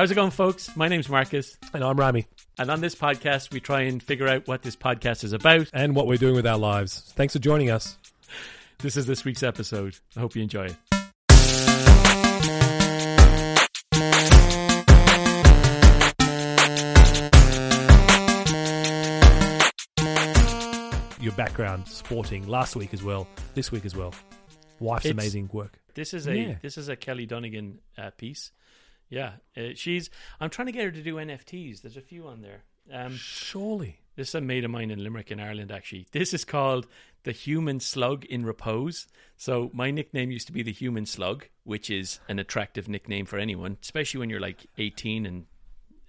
How's it going, folks? My name's Marcus, And I'm Rami. and on this podcast, we try and figure out what this podcast is about. And what we're doing with our lives. Thanks for joining us. This is this week's episode. I hope you enjoy it. Your background sporting last week as well, this week as well. Wife's It's- amazing work. This is a Yeah. this is a Kelly Dunnigan uh, piece. Yeah, uh, she's. I'm trying to get her to do NFTs. There's a few on there. Um, Surely. This is a mate of mine in Limerick in Ireland, actually. This is called the Human Slug in Repose. So my nickname used to be the Human Slug, which is an attractive nickname for anyone, especially when you're like 18 and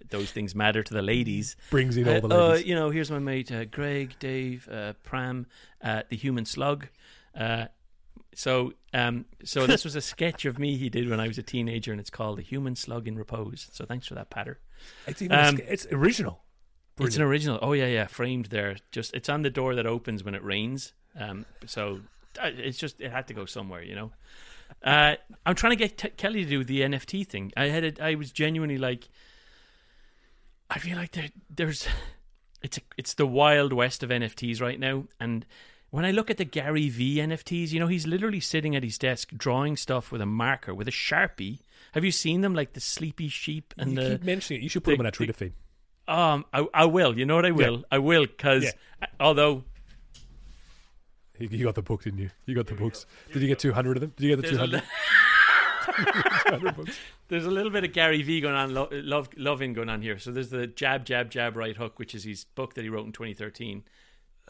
those things matter to the ladies. Brings in all the Uh, uh, ladies. you know, here's my mate uh, Greg, Dave, uh, Pram, uh, the Human Slug. So, um, so this was a sketch of me he did when I was a teenager, and it's called the Human Slug in Repose. So thanks for that, Patter. it's, even um, it's original. It's an original. Oh yeah, yeah, framed there. Just it's on the door that opens when it rains. Um, so uh, it's just it had to go somewhere, you know. Uh, I'm trying to get T- Kelly to do the NFT thing. I had it. I was genuinely like, I feel like there, there's, it's a, it's the wild west of NFTs right now, and. When I look at the Gary Vee NFTs, you know, he's literally sitting at his desk drawing stuff with a marker, with a Sharpie. Have you seen them, like the sleepy sheep and you the keep mentioning it. You should put the- them on our the- Twitter feed. um, I, I will. You know what I will? I will because Yeah. although You, you got the book, didn't you? You got the books. Did you get 200 of them? Did you get the 200? li- 200 books? there's a little bit of Gary Vee going on, lo- love loving going on here. So there's the jab, jab, jab, right hook, which is his book that he wrote in 2013.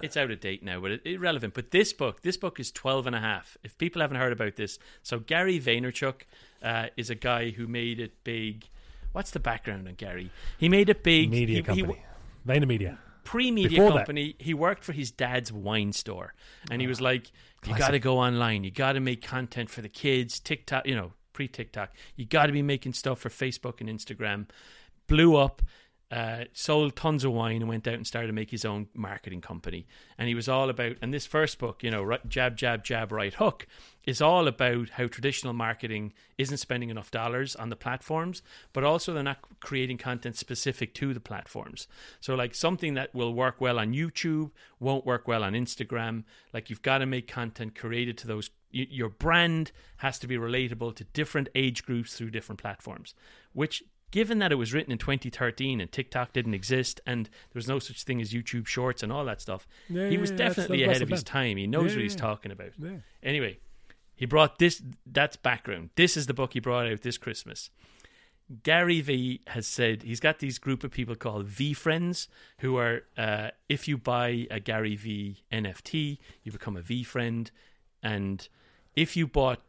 It's out of date now, but it, irrelevant. But this book, this book is 12 and a half. If people haven't heard about this, so Gary Vaynerchuk uh, is a guy who made it big. What's the background on Gary? He made it big. Media he, he- company. Vayner Media. pre-media Before that- company he worked for his dad's wine store and he was like you got to go online you got to make content for the kids tiktok you know pre-tiktok you got to be making stuff for facebook and instagram blew up uh, sold tons of wine and went out and started to make his own marketing company. And he was all about and this first book you know right, jab jab jab right hook is all about how traditional marketing isn't spending enough dollars on the platforms but also they're not creating content specific to the platforms. So like something that will work well on youtube won't work well on instagram. Like you've got to make content created to those your brand has to be relatable to different age groups through different platforms which given that it was written in 2013 and TikTok didn't exist and there was no such thing as YouTube Shorts and all that stuff, Yeah, he was yeah, definitely that's ahead of his time. He knows Yeah, what he's talking about. Anyway, he brought this. That's background. This is the book he brought out this Christmas. Gary Vee has said he's got these group of people called VeeFriends who are uh, if you buy a Gary Vee NFT, you become a VeeFriend, and if you bought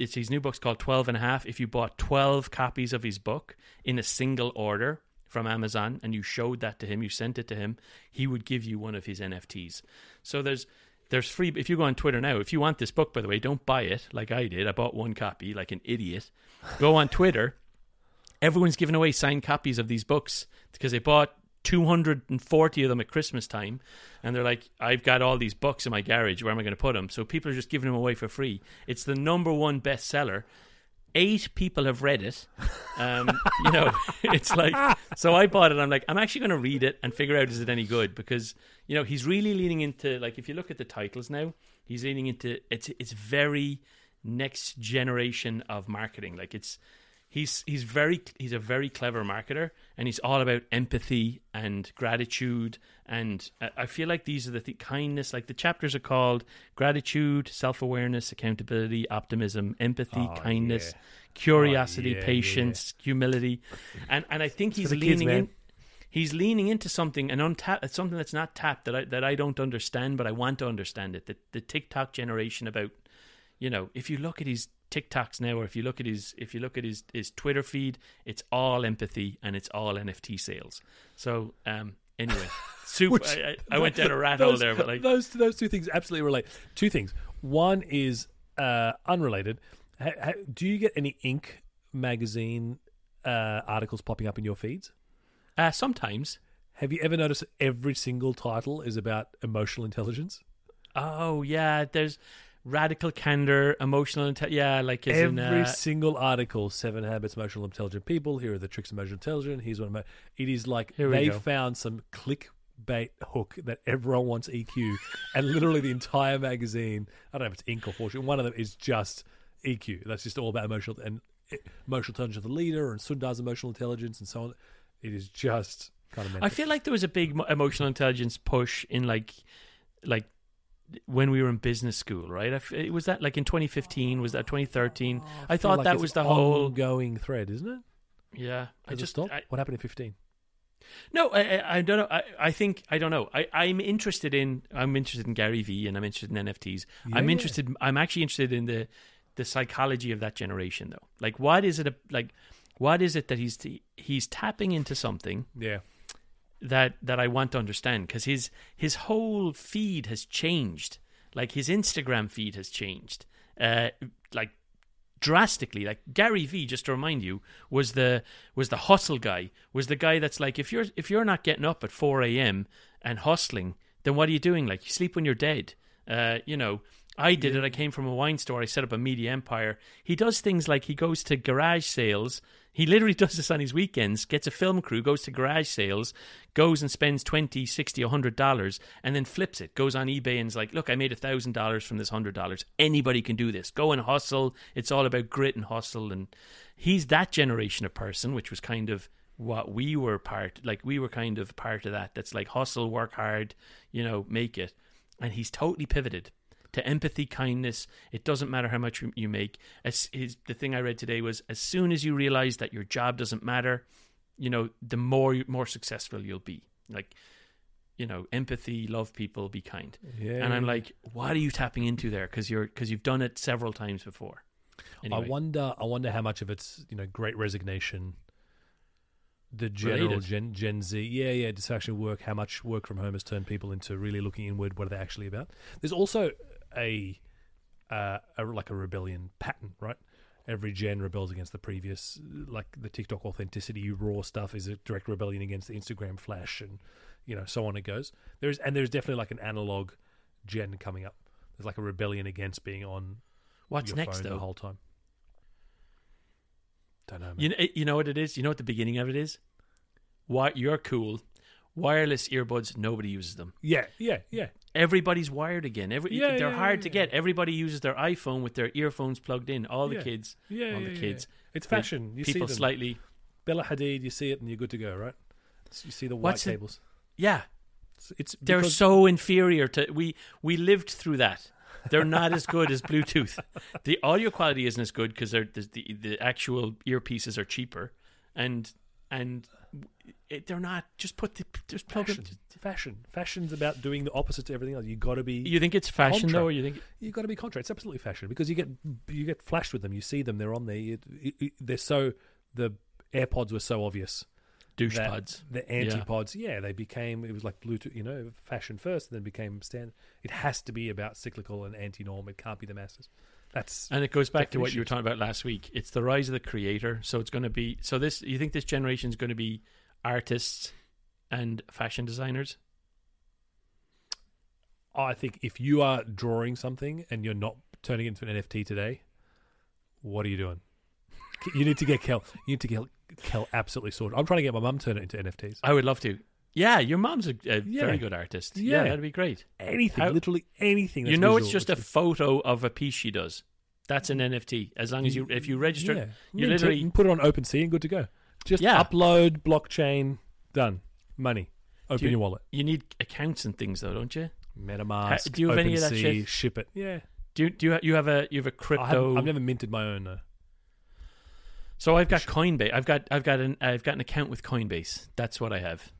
it's his new book's called 12 and a half. If you bought 12 copies of his book in a single order from Amazon and you showed that to him you sent it to him he would give you one of his NFTs so there's there's free if you go on Twitter now if you want this book by the way don't buy it like I did. I bought one copy like an idiot. Go on Twitter. Everyone's giving away signed copies of these books because they bought 240 of them at Christmas time and they're like I've got all these books in my garage. Where am I going to put them so people are just giving them away for free. It's the number one bestseller. Eight people have read it. Um, you know it's like so I bought it I'm like I'm actually going to read it and figure out is it any good because you know he's really leaning into like if you look at the titles now he's leaning into it's it's very next generation of marketing. Like it's he's he's very he's a very clever marketer and he's all about empathy and gratitude. And I- I feel like these are the th- kindness like the chapters are called gratitude self-awareness accountability optimism empathy Oh, kindness yeah. curiosity Oh, yeah, patience humility. And and I think he's the kids, leaning in he's leaning into something and untap it's something that's not tapped that I that I don't understand but I want to understand it. The the TikTok generation about you know, if you look at his TikToks now, or if you look at his if you look at his his Twitter feed, it's all empathy and it's all NFT sales. So um, anyway, super. Which- I, I, went down a rat hole there, but like those those two things absolutely relate. Two things. One is uh, unrelated. Ha, ha, do you get any Inc. magazine uh, articles popping up in your feeds? uh, sometimes. Have you ever noticed that every single title is about emotional intelligence? Oh yeah, there's radical candor, emotional inte- yeah, like Every in uh, single article, Seven Habits of Emotional Intelligent People. Here are the tricks of emotional intelligence. Here's one of my. It is like they go. found some clickbait hook that everyone wants EQ, and literally the entire magazine. I don't know if it's Inc. or Fortune. One of them is just EQ. That's just all about emotional and eh, emotional intelligence of the leader and Sundar's emotional intelligence and so on. It is just kind of mental. I feel like there was a big emotional intelligence push in like, like when we were in business school, right? I f- it was that like in 2015? Was that 2013? I, feel thought like that was the whole. going thread, isn't it? Yeah, I Does just stop? I, what happened in fifteen? no, I, I, I don't know. I, I think I don't know. I, I'm interested in I'm interested in Gary Vee and I'm interested in NFTs. I'm Yeah. interested. I'm actually interested in the the psychology of that generation, though. Like, what is it? Like, what is it that he's he's tapping into something Yeah. That that I want to understand because his his whole feed has changed. Like his Instagram feed has changed, uh, like drastically. Like Gary Vee, just to remind you, was the was the hustle guy. Was the guy that's like, if you're if you're not getting up at four a.m. and hustling, then what are you doing? Like you sleep when you're dead. Uh, you know, I did it. I came from a wine store. I set up a media empire. He does things like he goes to garage sales. He literally does this on his weekends, gets a film crew, goes to garage sales, goes and spends 20 60 $100, and then flips it, goes on eBay and is like, look, I made $1,000 from this $100. Anybody can do this. Go and hustle. It's all about grit and hustle. And he's that generation of person, which was kind of what we were part, like we were kind of part of that. That's like hustle, work hard, you know, make it. And he's totally pivoted to empathy, kindness. It doesn't matter how much you- make. As the thing I read today was, as soon as you realize that your job doesn't matter, you know, the more more successful you'll be. Like, you know, empathy, love people, be kind. Yeah. And I'm like, what are you tapping into there? Because you're because you've done it several times before. Anyway, I wonder. I wonder how much of it's you know great resignation, the general Related. Gen Gen Z. Yeah, yeah. Dissatisfaction with work. How much work from home has turned people into really looking inward. What are they actually about? There's also a, uh, a like a rebellion pattern, right? Every gen rebels against the previous. Like the TikTok authenticity raw stuff is a direct rebellion against the Instagram flash, and you know so on it goes. There's and there's definitely like an analog gen coming up. There's like a rebellion against being on what's next though? the whole time. Don't know. Man. You know, you know what it is. You know what the beginning of it is. Why you're cool. Wireless earbuds. Nobody uses them. yeah, yeah, yeah. Everybody's wired again. Every Yeah, they're yeah, hard yeah, to get. Everybody uses their iPhone with their earphones plugged in. All the kids, Yeah, all yeah, the yeah. kids. It's fashion. You people see them. slightly. Bella Hadid, you see it and you're good to go, right? You see the white What's the- cables. Yeah, It's, it's they're so inferior to we. We lived through that. They're not as good as Bluetooth. The audio quality isn't as good because the, the the actual earpieces are cheaper, and and it, they're not. Just put the just fashion. Fashion. Fashion's about doing the opposite to everything else. You got to be. You think it's fashion Contra. though, or you think you got to be contra. It's absolutely fashion because you get you get flashed with them. You see them. They're on there. They're so the AirPods were so obvious. douche that pods? The antipods, yeah. they became it was like Bluetooth, you know, fashion first, and then became standard. It has to be about cyclical and anti-norm. It can't be the masses. That's And it goes back to what you were talking about last week. It's the rise of the creator. So it's going to be. So this. You think this generation is going to be artists and fashion designers? I think if you are drawing something and you're not turning it into an NFT today, what are you doing? You need to get Kel. You need to get Kel absolutely sorted. I'm trying to get my mum to turn it into NFTs. I would love to. Yeah, your mom's a, a Yeah. very good artist. Yeah, Yeah. that'd be great. Anything, How- literally anything. you know, it's just a photo of a piece she does. That's an NFT. As long as you, if you register, yeah. you Mint literally- put it on OpenSea and good to go. Just Yeah. upload blockchain, done. Money, open you- your wallet. you need accounts and things, though, don't you? MetaMask. do you have any of that OpenSea, shit? Ship it. Yeah, Do you, do you, you have a you have a crypto? I've never minted my own. though. so I've got Coinbase. I've got I've got an I've got an account with Coinbase. That's what I have.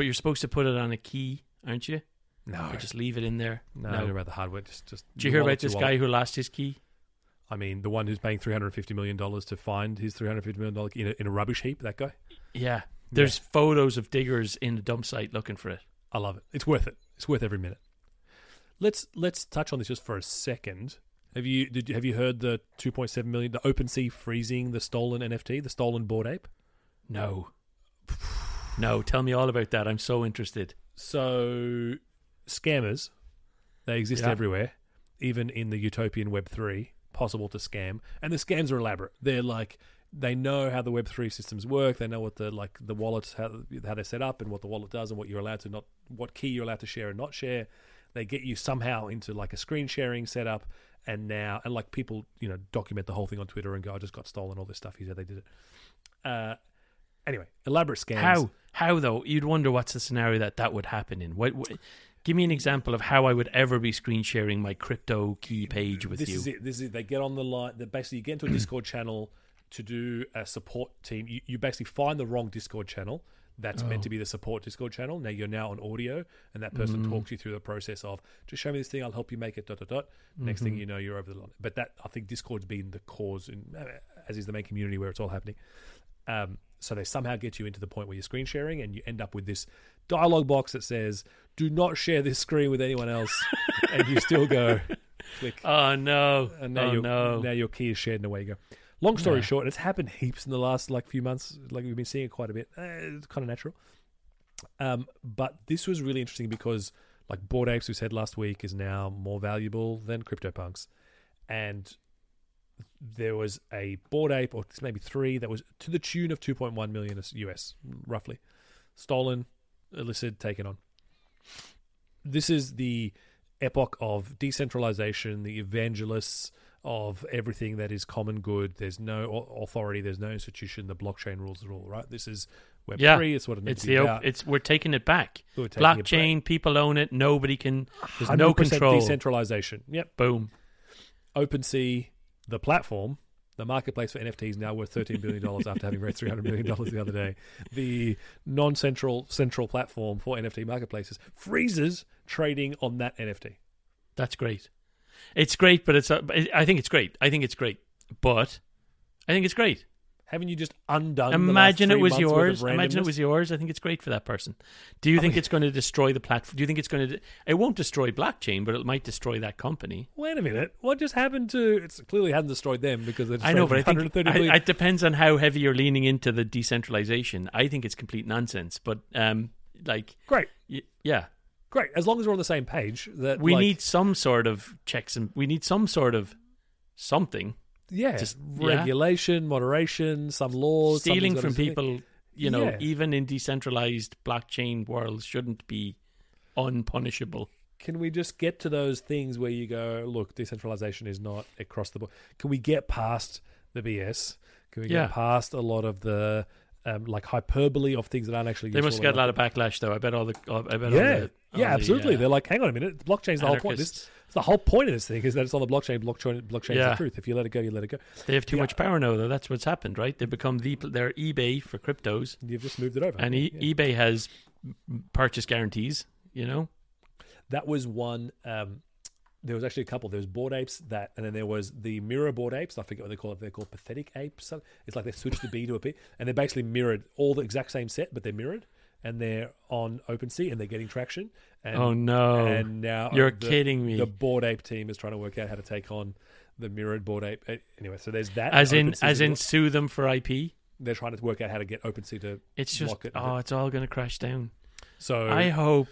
But you're supposed to put it on a key, aren't you? No, Or just leave it in there. no, no. I don't know about the hardware. Just, just. Did you hear about this guy who lost his key? I mean, the one who's paying three hundred fifty million dollars to find his three hundred fifty million dollars in a, in a rubbish heap. That guy. Yeah. There's photos of diggers in the dump site looking for it. I love it. It's worth it. It's worth every minute. Let's let's touch on this just for a second. Have you did you, have you heard the two point seven million the OpenSea freezing the stolen NFT, the stolen Bored Ape? No. No, tell me all about that. I'm so interested. So scammers, they exist Yeah. everywhere. even in the utopian Web three, possible to scam, and the scams are elaborate. They're like they know how the Web three systems work. They know what the like the wallets how, how they're set up and what the wallet does and what you're allowed to not what key you're allowed to share and not share. They get you somehow into like a screen sharing setup, and now and like people you know document the whole thing on Twitter and go, I just got stolen all this stuff. He said they did it. Uh, anyway, elaborate scams. How? How though? You'd wonder what's the scenario that that would happen in. What? what give me an example of how I would ever be screen sharing my crypto key page with this you. is it. This is it. They get on the line. They basically you get into a Discord channel to do a support team. You, you basically find the wrong Discord channel that's meant Oh. to be the support Discord channel. Now you're now on audio, and that person Mm. talks you through the process of just show me this thing. I'll help you make it. Dot dot dot. Next Mm-hmm. thing you know, you're over the line. But that I think Discord's been the cause, in, as is the main community where it's all happening. Um, so they somehow get you into the point where you're screen sharing, and you end up with this dialogue box that says, "Do not share this screen with anyone else," and you still go click. Oh no! And now oh your no! now your key is shared and away you go. Long story Yeah. short, it's happened heaps in the last like few months. Like we've been seeing it quite a bit. Eh, it's kind of natural. Um, but this was really interesting because like Bored Apes, we said last week, is now more valuable than CryptoPunks, and there was a Bored Ape, or maybe three, that was to the tune of 2.1 million US, roughly, stolen, illicit, taken on. This is the epoch of decentralization, the evangelists of everything that is common good. There's no authority, there's no institution. The blockchain rules the all. Right? This is Web Yeah. three. It's what it needs It's to be the op- it's we're taking it back. Taking it back. Blockchain, people own it. Nobody can. There's no 100% control. Decentralization. Yep. Boom. OpenSea, the platform, the marketplace for NFTs now worth $13 billion after having raised $300 million the other day. The non central central platform for NFT marketplaces freezes trading on that NFT. That's great. It's great, but it's. Uh, I think it's great. I think it's great, but I think it's great. Haven't you just undone? Imagine the it was three months worth yours. Imagine it was yours. I think it's great for that person. Do you think it's going to destroy the platform? Do you think it's going to? It won't destroy blockchain, but it might destroy that company. Wait a minute. What just happened to? It's clearly hasn't destroyed them because they I know, but I think 130 I, it depends on how heavy you're leaning into the decentralization. I think it's complete nonsense. But um, like, Great, y- yeah, great. As long as we're on the same page, that we like, need some sort of checks and we need some sort of something. Yeah, just- yeah. regulation, moderation, some laws, Stealing from people, you know, Yeah. even in decentralized blockchain worlds, shouldn't be unpunishable. can we just get to those things where you go, look, decentralization is not across the board? Can we get past the BS? Can we Yeah. get past a lot of the um, like hyperbole of things that aren't actually? They must get a lot of backlash, though. I bet all the, I bet all Yeah, the, yeah, the, absolutely. uh, They're like, hang on a minute, blockchain's the whole point. This, anarchists. The whole point of this thing is that it's on the blockchain. Blockchain, blockchain is the truth. If you let it go, you let it go. They have too Yeah. much power now, though. That's what's happened, right? They've become the they're eBay for cryptos, You've just moved it over. and e- Yeah. eBay has purchase guarantees. You know, that was one. Um, there was actually a couple. There was Bored Apes that, and then there was the mirror Bored Apes. I forget what they call it. They're called pathetic apes. It's like they switched the B to a P, and they're basically mirrored all the exact same set, but they're mirrored, and they're on OpenSea, and they're getting traction. And, oh no, And now you're the, kidding me. The Bored Ape team is trying to work out how to take on the mirrored Bored Ape. Anyway, so there's that. as in, as in, sue them for IP. they're trying to work out how to get OpenSea to. It's just, Lock it. oh, it's all going to crash down. So I hope,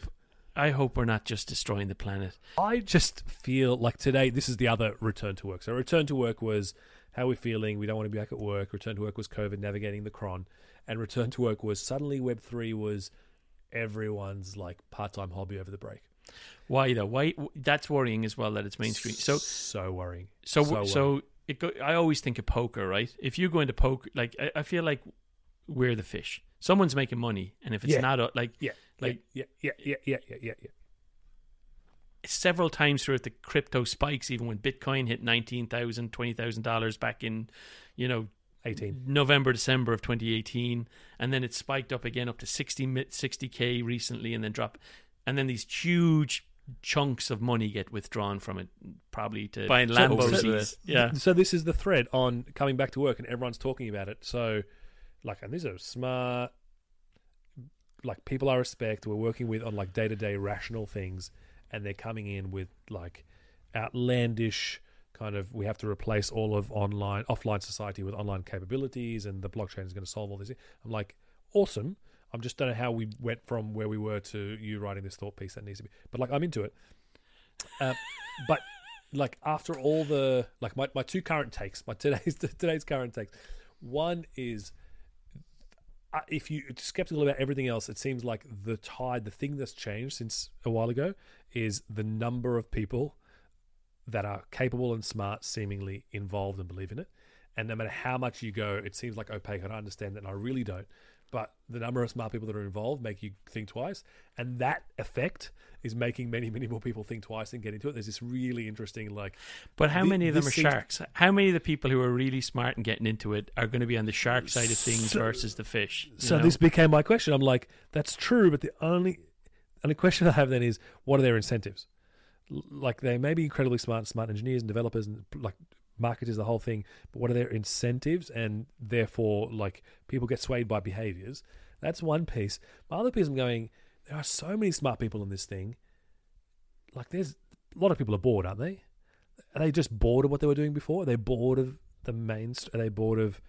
I hope we're not just destroying the planet. I just feel like today, this is the other return to work. So, return to work was how we're feeling. We don't want to be back at work. Return to work was COVID, navigating the cron. And return to work was suddenly Web3 was everyone's like part time hobby over the break. Why though? Why? That's worrying as well that it's mainstream. So, so worrying. so, so so, it go, I always think of poker, right? If you go into poker, like I, I feel like we're the fish. Someone's making money, and if it's Yeah. not, like Yeah. Like- yeah, yeah, yeah, yeah, yeah, yeah, yeah. several times throughout the crypto spikes, even when Bitcoin hit nineteen thousand, twenty thousand dollars back in, you know, 18. November, December of 2018, and then it spiked up again up to 60 60k recently, and then drop, and then these huge chunks of money get withdrawn from it, probably to buying So- Lambos. so- with yeah, So this is the thread on coming back to work, and everyone's talking about it. So, like, and these are smart, like people I respect. We're working with on like day to day rational things, and they're coming in with like outlandish kind of. We have to replace all of online offline society with online capabilities, and the blockchain is going to solve all this. I'm like, awesome. I'm just don't know how we went from where we were to you writing this thought piece that needs to be. But like, I'm into it. Uh, but like after all the like my, my two current takes, my today's today's current takes. One is uh, if you're skeptical about everything else, it seems like the tide, the thing that's changed since a while ago, is the number of people that are capable and smart, seemingly involved and believe in it. And no matter how much you go, it seems like opaque. I don't understand that, and I really don't. But the number of smart people that are involved make you think twice, and that effect is making many, many more people think twice and get into it. There's this really interesting, like. But how thi- many of them are seems- sharks? How many of the people who are really smart and getting into it are going to be on the shark side of things So- versus the fish? So know? this became my question. I'm like, that's true, but the only only question I have then is, what are their incentives? Like they may be incredibly smart, smart engineers and developers and like marketers, the whole thing. But what are their incentives? And therefore, like people get swayed by behaviors. That's one piece. My other piece, I'm going. There are so many smart people in this thing. Like there's a lot of people are bored, aren't they? Are they just bored of what they were doing before? Are they bored of the main? Are they bored of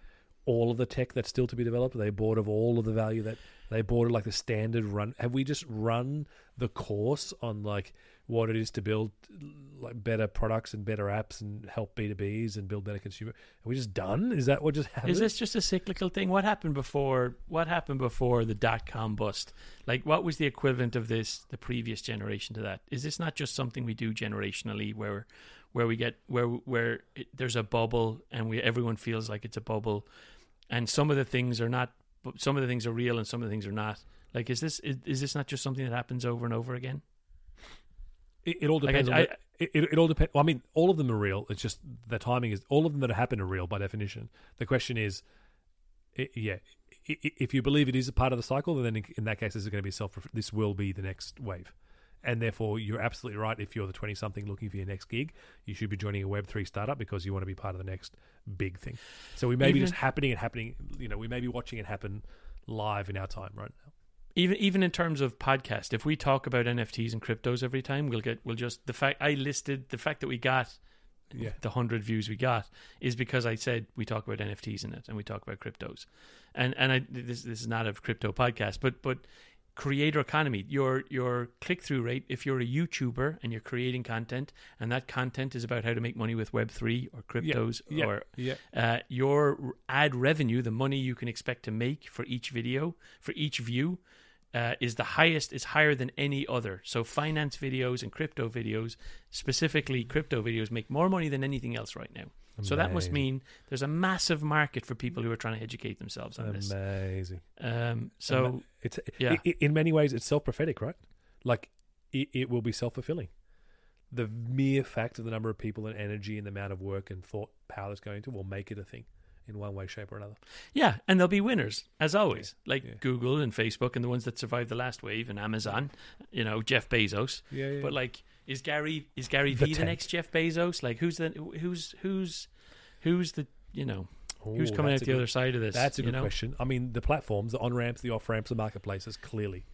all of the tech that's still to be developed? Are they bored of all of the value that they bored of like the standard run? Have we just run the course on like what it is to build like better products and better apps and help B2Bs and build better consumer? Are we just done? Is that what just happened? Is this just a cyclical thing? What happened before? What happened before the dot com bust? Like, what was the equivalent of this? The previous generation to that? Is this not just something we do generationally, where where we get where where it, there's a bubble and we everyone feels like it's a bubble, and some of the things are not. but Some of the things are real and some of the things are not. Like, is this is, is this not just something that happens over and over again? It, it all Like, depends I- on. The, it, it, it all depends. Well, I mean, all of them are real. It's just the timing is. All of them that happen are real by definition. The question is, i yeah, if you believe it is a part of the cycle, then in, in that case, this is going to be self. This will be the next wave, and therefore, you're absolutely right. If you're the twenty something looking for your next gig, you should be joining a Web three startup because you want to be part of the next big thing. So we may be Even- just happening and happening. You know, we may be watching it happen live in our time right now. Even even in terms of podcast if we talk about nfts and cryptos every time we'll get we'll just the fact i listed the fact that we got Yeah. the 100 views we got is because i said we talk about nfts in it and we talk about cryptos and and i this this is not a crypto podcast but but creator economy your your click through rate if you're a youtuber and you're creating content and that content is about how to make money with web3 or cryptos Yeah. or Yeah. uh, your ad revenue, the money you can expect to make for each video, for each view, uh, is the highest, is higher than any other. So finance videos and crypto videos, specifically crypto videos, make more money than anything else right now. So that must mean there's a massive market for people who are trying to educate themselves on this. Amazing. Um, so it's yeah. i- i- in many ways it's self prophetic, right? Like it, it will be self fulfilling. The mere fact of the number of people and energy and the amount of work and thought power that's going into will make it a thing in one way, shape, or another. yeah, and there'll be winners as always, like Yeah. Google and Facebook and the ones that survived the last wave and Amazon, you know, Jeff Bezos. Yeah, yeah. But like, is Gary is Gary The V the next Jeff Bezos? Like, who's the who's who's who's the you know who's coming out the good- other side of this? That's a good know? question. I mean, the platforms, the on ramps, the off ramps, the marketplaces, clearly.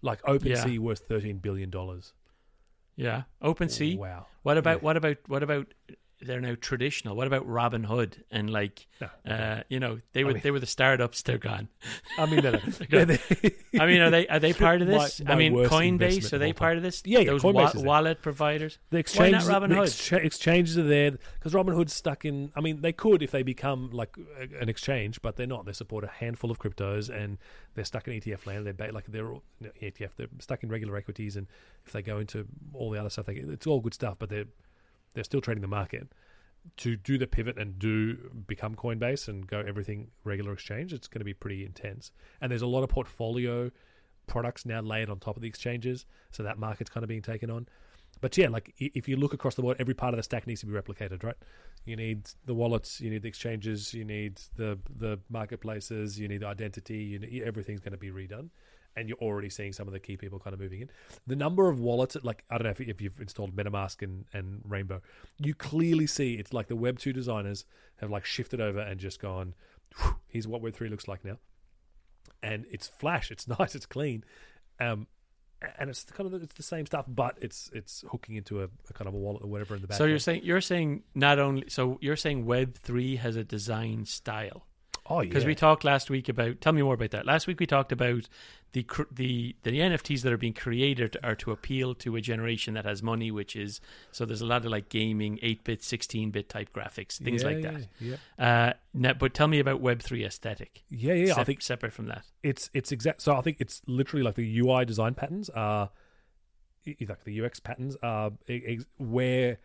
Like OpenSea worth thirteen billion dollars. Yeah, OpenSea. Wow. What about Yeah. what about what about? They're now traditional. What about Robinhood and like No, uh, you know they I were mean- they were the startups. They're gone. I mean, no, no. They're They're- I mean, are they are they part of this? my I mean, Coinbase are they part of this? Yeah, yeah, Those wa- wallet providers. The Why exchanges, not Robinhood? excha- exchanges are there because Robinhood's stuck in. I mean, they could if they become like an exchange, but they're not. They support a handful of cryptos, and they're stuck in ETF land. They're ba- like they're all, no, ETF. They're stuck in regular equities, and if they go into all the other stuff, they, it's all good stuff. But they're they're still trading the market. To do the pivot and do become Coinbase and go everything regular exchange, it's going to be pretty intense. And there's a lot of portfolio products now laid on top of the exchanges, so that market's kind of being taken on. But yeah, like if you look across the board, every part of the stack needs to be replicated, right? You need the wallets, you need the exchanges, you need the the marketplaces, you need the identity, you need, everything's going to be redone. And you're already seeing some of the key people kind of moving in. The number of wallets, like I don't know if, if you've installed MetaMask and, and Rainbow, you clearly see it's like the Web two designers have like shifted over and just gone. Here's what Web three looks like now, and it's flash, it's nice, it's clean, um, and it's kind of the, it's the same stuff, but it's it's hooking into a, a kind of a wallet or whatever in the back. So you're saying you're saying not only so you're saying Web three has a design style oh yeah, because we talked last week about. Tell me more about that. Last week we talked about the the the NFTs that are being created are to appeal to a generation that has money, which is so there's a lot of like gaming, eight bit, sixteen bit type graphics, things Yeah, like that. Yeah, Uh, now, but tell me about Web three aesthetic. yeah, yeah. I think separate from that. it's it's exact. So I think it's literally like the UI design patterns are, like the UX patterns are ex- where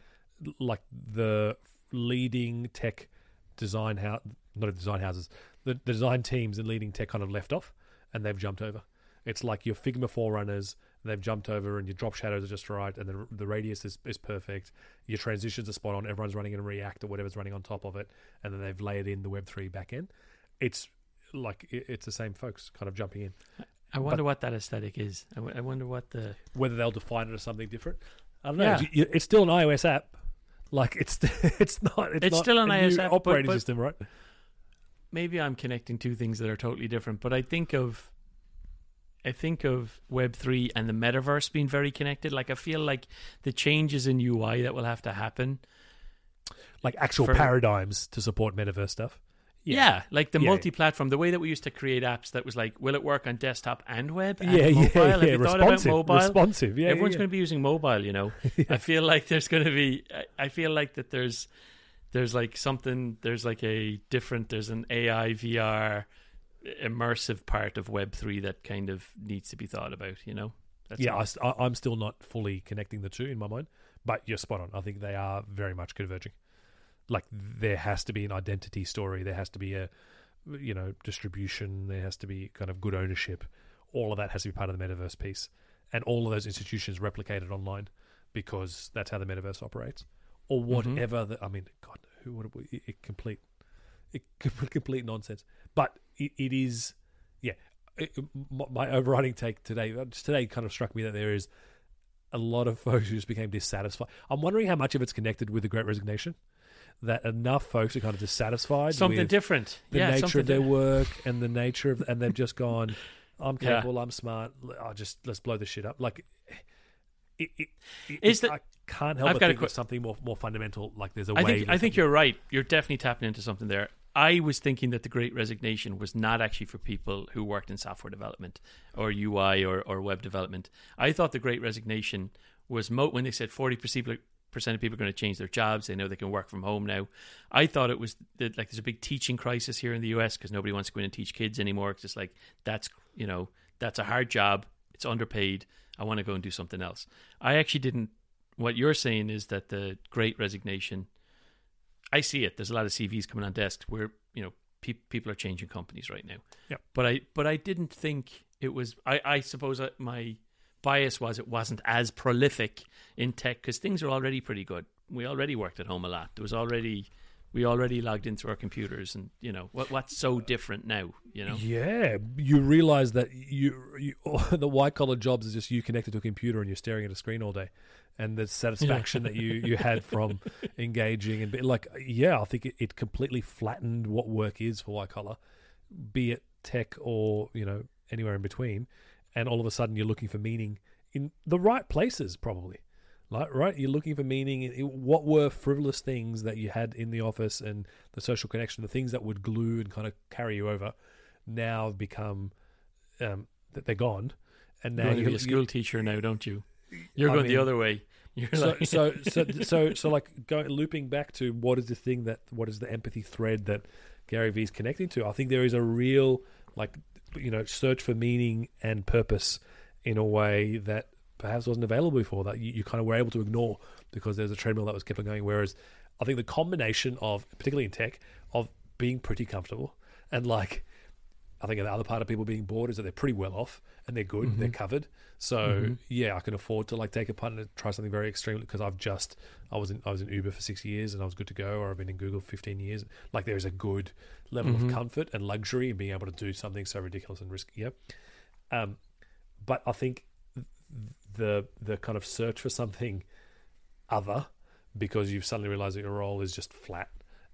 like the leading tech design house, not design houses, the, the design teams and leading tech kind of left off, and they've jumped over. It's like your Figma forerunners, they've jumped over, and your drop shadows are just right, and the the radius is, is perfect. Your transitions are spot on. Everyone's running in React or whatever's running on top of it, and then they've layered in the Web three backend. It's like it's the same folks kind of jumping in. I wonder what that aesthetic is. I, w- I wonder what the Whether they'll define it as something different, I don't know. Yeah. It's still an iOS app. Like it's it's not. It's, It's not still an iOS app, but- operating but- system, right? maybe I'm connecting two things that are totally different, but I think of I think of Web three and the metaverse being very connected. Like I feel like the changes in UI that will have to happen. Like actual For- paradigms to support metaverse stuff. Yeah, like the Yeah. multi-platform, the way that we used to create apps that was like, will it work on desktop and web and yeah, mobile? yeah, Have yeah. you thought about Responsive, mobile? responsive. Yeah, Everyone's yeah, going to be using mobile, you know. I feel like there's going to be. I- I feel like that there's there's like something. There's like a different. There's an AI VR immersive part of Web three that kind of needs to be thought about. You know. That's yeah. I, am still not fully connecting the two in my mind, but you're spot on. I think they are very much converging. Like there has to be an identity story. There has to be a, you know, distribution. There has to be kind of good ownership. All of that has to be part of the metaverse piece, and all of those institutions replicated online because that's how the metaverse operates, or mm-hmm. whatever. The, I mean, God, who would it complete, it complete nonsense. But it, it is, yeah. It, my, overriding take today, uh, today, kind of struck me that there is a lot of folks who just became dissatisfied. I'm wondering how much of it's connected with the Great Resignation. That enough folks are kind of dissatisfied something with different. the yeah, nature of their work and the nature of, and they've just gone, I'm Yeah. capable, I'm smart. I just let's blow this shit up. Like, it, it, it, Is that- I can't help I've but think there's something more more fundamental. Like there's a I wave. think I think you're right. You're definitely tapping into something there. I was thinking that the Great Resignation was not actually for people who worked in software development or UI or, or web development. I thought the Great Resignation was mo- when they said forty percent of people are going to change their jobs. They know they can work from home now. I thought it was that like there's a big teaching crisis here in the US because nobody wants to go in and teach kids anymore. It's just like that's you know that's a hard job. It's underpaid. I want to go and do something else. I actually didn't. What you're saying is that the Great Resignation I see it. There's a lot of CVs coming on desks where you know pe- people are changing companies right now. yeah But I but I didn't think it was. I I suppose uh, my bias was it wasn't as prolific in tech because things are already pretty good. We already worked at home a lot. There was already we already logged into our computers, and you know what what's so different now. You know. Yeah, you realize that you, you the white collar jobs is just you connected to a computer and you're staring at a screen all day, and the satisfaction that you you had from engaging and be, like yeah, I think it, it completely flattened what work is for white collar, be it tech or you know anywhere in between, and all of a sudden you're looking for meaning in the right places probably. Like, right, you're looking for meaning. In, in what were frivolous things that you had in the office and the social connection, the things that would glue and kind of carry you over, now become um, that they're gone, and now You're now going to be you- a school teacher now, don't you? You're I going the other way. You're so, like, so so so so like going looping back to what is the thing that what is the empathy thread that Gary Vee is connecting to? I think there is a real like you know search for meaning and purpose in a way that perhaps wasn't available before that you, you kind of were able to ignore because there's a treadmill that was kept on going. Whereas I think the combination of particularly in tech of being pretty comfortable and like I think the other part of people being bored is that they're pretty well off and they're good, mm-hmm. they're covered. So mm-hmm. yeah, I can afford to like take a punt and try something very extreme because I've just I was in I was in Uber for six years and I was good to go, or I've been in Google for fifteen years. Like there is a good level of mm-hmm. comfort and luxury in being able to do something so ridiculous and risky. Yeah, um, but I think the the kind of search for something other because you've suddenly realized that your role is just flat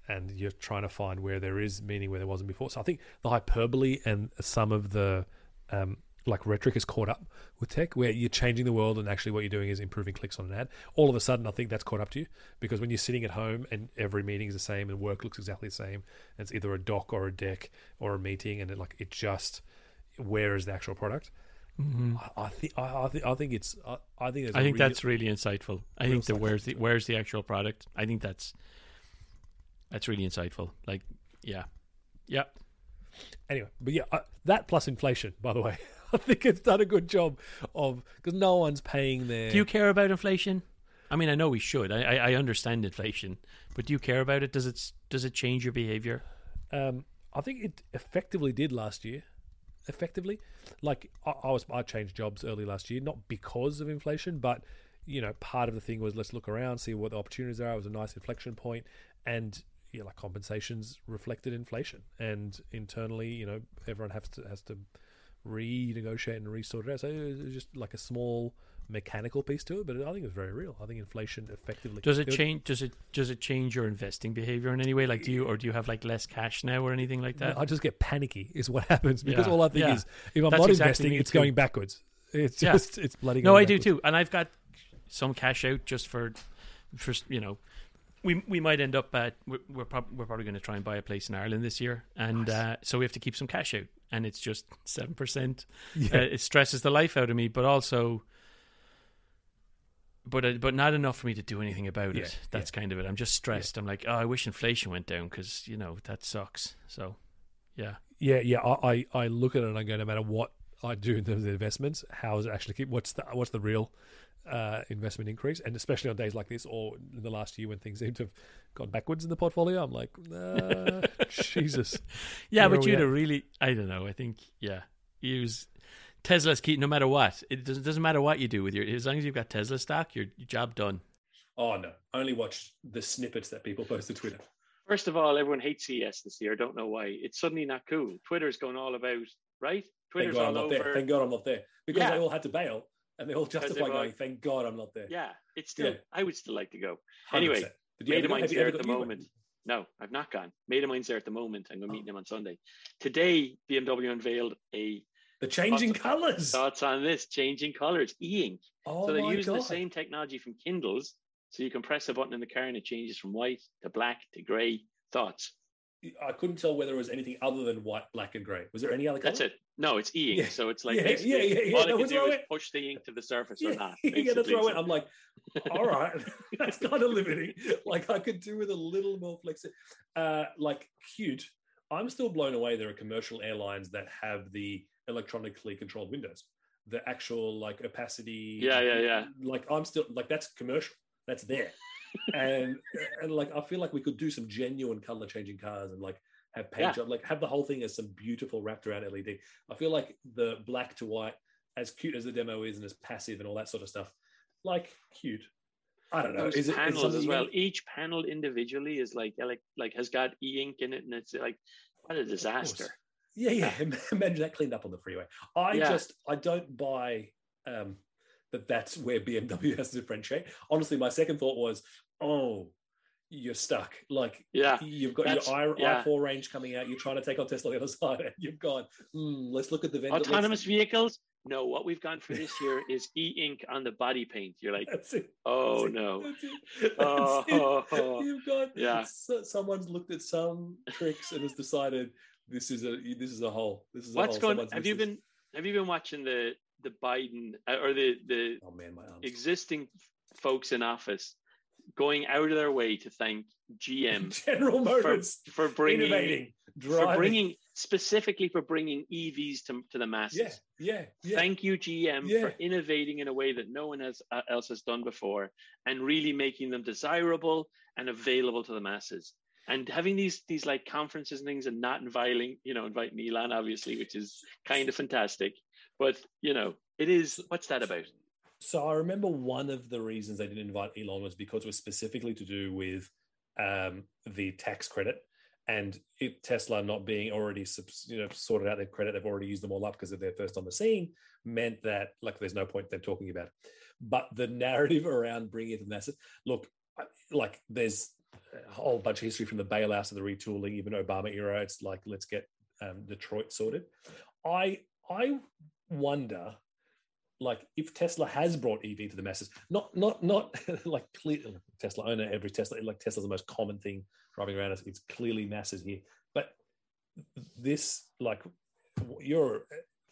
and you're trying to find where there is meaning where there wasn't before. So I think the hyperbole and some of the um, like rhetoric is caught up with tech, where you're changing the world and actually what you're doing is improving clicks on an ad. All of a sudden, I think that's caught up to you because when you're sitting at home and every meeting is the same and work looks exactly the same, it's either a doc or a deck or a meeting, and it, like it just where is the actual product? I, I think I, I think I think it's I, I think I think real- that's really insightful. I think the where's the where's the actual product. I think that's that's really insightful. Like, yeah, yeah. anyway. But yeah, uh, that plus inflation, by the way, I think it's done a good job of because no one's paying their. Do you care about inflation? I mean, I know we should. I, I, I understand inflation, but do you care about it? Does it does it change your behavior? Um, I think it effectively did last year. Effectively, like I, I was, I changed jobs early last year, not because of inflation, but you know, part of the thing was let's look around, see what the opportunities are. It was a nice inflection point, and you know, like compensations reflected inflation, and internally, you know, everyone has to has to renegotiate and resort it out. So it was just like a small mechanical piece to it, but I think it's very real. I think inflation effectively Does it change? Does it does it change your investing behavior in any way? Like, do you or do you have like less cash now or anything like that? I just get panicky is what happens because Yeah, all I think yeah. is if I'm That's not exactly investing, it's too. going backwards. It's Yeah. just it's bloody. no, going I do too, and I've got some cash out just for for you know. We, we might end up at we're we're, prob- we're probably going to try and buy a place in Ireland this year, and uh, so we have to keep some cash out, and it's just seven percent. Yeah. Uh, it stresses the life out of me, but also, but uh, but not enough for me to do anything about Yeah, it. That's kind of it. I'm just stressed. I'm like, oh, I wish inflation went down because you know that sucks. So, yeah, Yeah, yeah. I, I, I look at it and I go, no matter what I do in terms of investments, how is it actually keep? What's the what's the real uh, investment increase? And especially on days like this, or in the last year when things seem to have gone backwards in the portfolio, I'm like, uh, Jesus. yeah. Where but you'd have really, I don't know. I think yeah, use Tesla's key no matter what. It doesn't doesn't matter what you do with your as long as you've got Tesla stock, your, your job done. Oh no! Only watch the snippets that people post to Twitter. First of all, everyone hates CES this year. I don't know why. It's suddenly not cool. Twitter's going all about, right? Thank Twitter's God all I'm not over. there. Thank God I'm not there because Yeah. they all had to bail and they all Because justify going. like- Thank God I'm not there. Yeah, it's still. Yeah. I would still like to go. 100%. Anyway, Did you mate ever of mine's there at the got- you went? moment. No, I've not gone. Mate of mine's there at the moment. I'm going to oh. meet Oh. him on Sunday. Today, BMW unveiled a The changing colours. thoughts on this changing colors, e-ink. Oh so using God. the same technology from Kindles. So you can press a button in the car and it changes from white to black to grey. Thoughts? I couldn't tell whether it was anything other than white, black, and grey. Was there any other color? That's it. No, it's e-ink. Yeah. So it's like Yeah, yeah, yeah, yeah, all it can do is push the ink to the surface Yeah, or not. yeah, that's. I'm like, all right, that's kind of limiting. Like I could do with a little more flexibility. Uh, like cute. I'm still blown away. There are commercial airlines that have the electronically controlled windows, the actual like opacity. Yeah, yeah, yeah. Like I'm still like that's commercial. That's there. and and like I feel like we could do some genuine color changing cars and like have paint Yeah. job, like have the whole thing as some beautiful wrapped around LED. I feel like the black to white, as cute as the demo is and as passive and all that sort of stuff, like cute. I don't know. Those Is panels as well. Each panel individually is like like like has got e-ink in it, and it's like what a disaster. Yeah, yeah. Imagine that cleaned up on the freeway. I Yeah. just I don't buy um that that's where BMW has to differentiate. Honestly, my second thought was, oh, you're stuck. Like Yeah, you've got That's- your I, yeah. i4 range coming out. You're trying to take on Tesla on the other side, and you've gone. Hmm, let's look at the vendor. autonomous vehicles. No, what we've gone for this year is e-ink on the body paint. You're like, oh That's no, That's Oh, oh, oh. You've got Yeah. so- someone's looked at some tricks and has decided this is a this is a hole. This is what's going? Have you been have you been watching the the Biden uh, or the the. Oh man, existing folks in office going out of their way to thank GM General for, Motors for bringing innovating, for bringing specifically for bringing EVs to, to the masses. yeah, yeah, yeah. Thank you, GM, Yeah. for innovating in a way that no one has, uh, else has done before, and really making them desirable and available to the masses. And having these these like conferences and things, and not inviting you know inviting Elon, obviously, which is kind of fantastic. But you know, it is. What's that about? So I remember one of the reasons they didn't invite Elon was because it was specifically to do with um, the tax credit and it, Tesla not being already you know sorted out their credit. They've already used them all up because they're first on the scene. Meant that like there's no point them talking about. It. But the narrative around bringing it to the masses. Look, like there's a whole bunch of history from the bailouts to the retooling, even Obama era. It's like let's get um, Detroit sorted. I I wonder like if Tesla has brought EV to the masses, not not not like clear Tesla owner every Tesla like Tesla's the most common thing driving around us. It's clearly masses here, but this like you're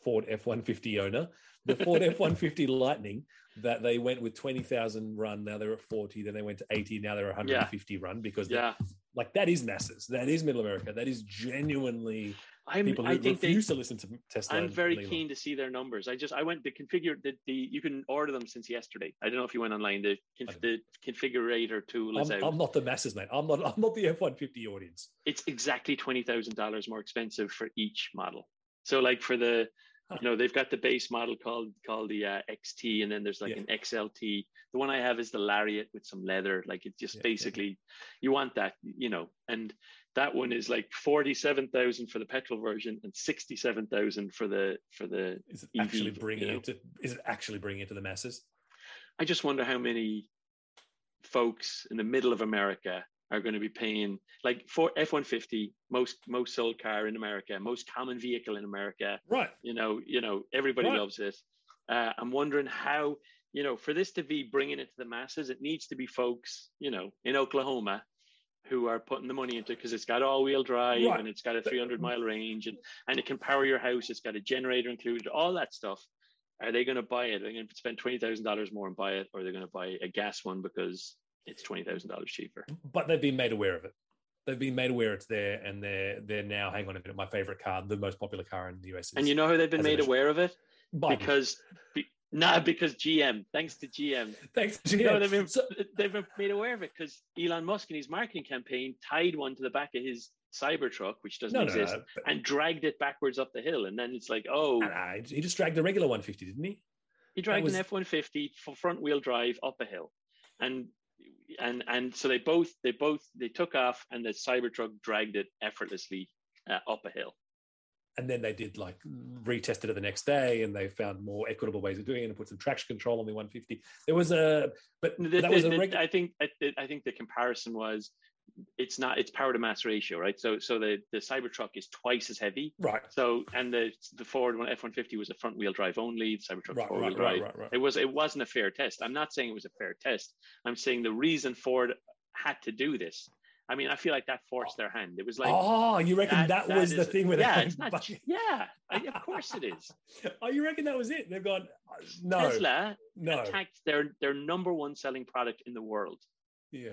Ford F one fifty owner. The Ford F one fifty Lightning that they went with twenty thousand run. Now they're at forty. Then they went to eighty. Now they're one hundred and fifty run because Yeah, like that is masses. That is Middle America. That is genuinely I'm. people who I think they. refuse to listen to Tesla. I'm very keen to see their numbers. I just I went to configure the, the you can order them since yesterday. I don't know if you went online. The conf, the configurator tool is I'm, out. I'm not the masses, mate. I'm not. I'm not the F one fifty audience. it's exactly twenty thousand dollars more expensive for each model. So like for the Know they've got the base model called called the uh, XT and then there's like Yeah. an XLT. The one I have is the Lariat with some leather. Like it's just Yeah, yeah. basically you want that you know and that one is like forty seven thousand for the petrol version and sixty seven thousand for the for the. Is it EV, actually bringing you know? it to? Is it actually bringing it to the masses? I just wonder how many folks in the middle of America are going to be paying like for F one fifty most most sold car in America, most common vehicle in America. Right. You know, you know, everybody Right. loves it. Uh, I'm wondering how you know for this to be bringing it to the masses, it needs to be folks you know in Oklahoma who are putting the money into because it's got all wheel drive Right. and it's got a 300 mile range and and it can power your house. It's got a generator included, all that stuff. Are they going to buy it? Are they going to spend twenty thousand dollars more and buy it, or are they going to buy a gas one because it's twenty thousand dollars cheaper? But they've been made aware of it. They've been made aware it's there, and they're they're now. Hang on a minute. My favorite car, the most popular car in the US. Is And you know how they've been made aware of it Biden. because, be, nah, because GM. Thanks to GM. thanks, No, GM. they've been So- they've been made aware of it because Elon Musk in his marketing campaign tied one to the back of his Cybertruck, which doesn't no, no, exist, no. but- and dragged it backwards up the hill. And then it's like, oh, no, no, he just dragged a regular 150, didn't he? He dragged was- an F one fifty for front wheel drive up a hill, and and and so they both they both they took off, and the Cybertruck dragged it effortlessly uh, up a hill. And then they did like retested it the next day, and they found more equitable ways of doing it, and put some traction control on the 150. There was a, but The- that was the- a the- regular. I think I, I think the comparison was it's not it's power to mass ratio, right? So so the the Cybertruck is twice as heavy. Right, So and the the Ford one F one fifty was a front wheel drive only. The Cybertruck right, four wheel right, drive. right, right. It was it wasn't a fair test. I'm not saying it was a fair test. I'm saying the reason Ford had to do this. I mean, I feel like that forced their hand. It was like oh, you reckon that, was the thing where yeah, it's not. Yeah, of course it is. Oh, you reckon that was it? They've gone, uh, no, Tesla no. attacked their their number one selling product in the world. Yeah.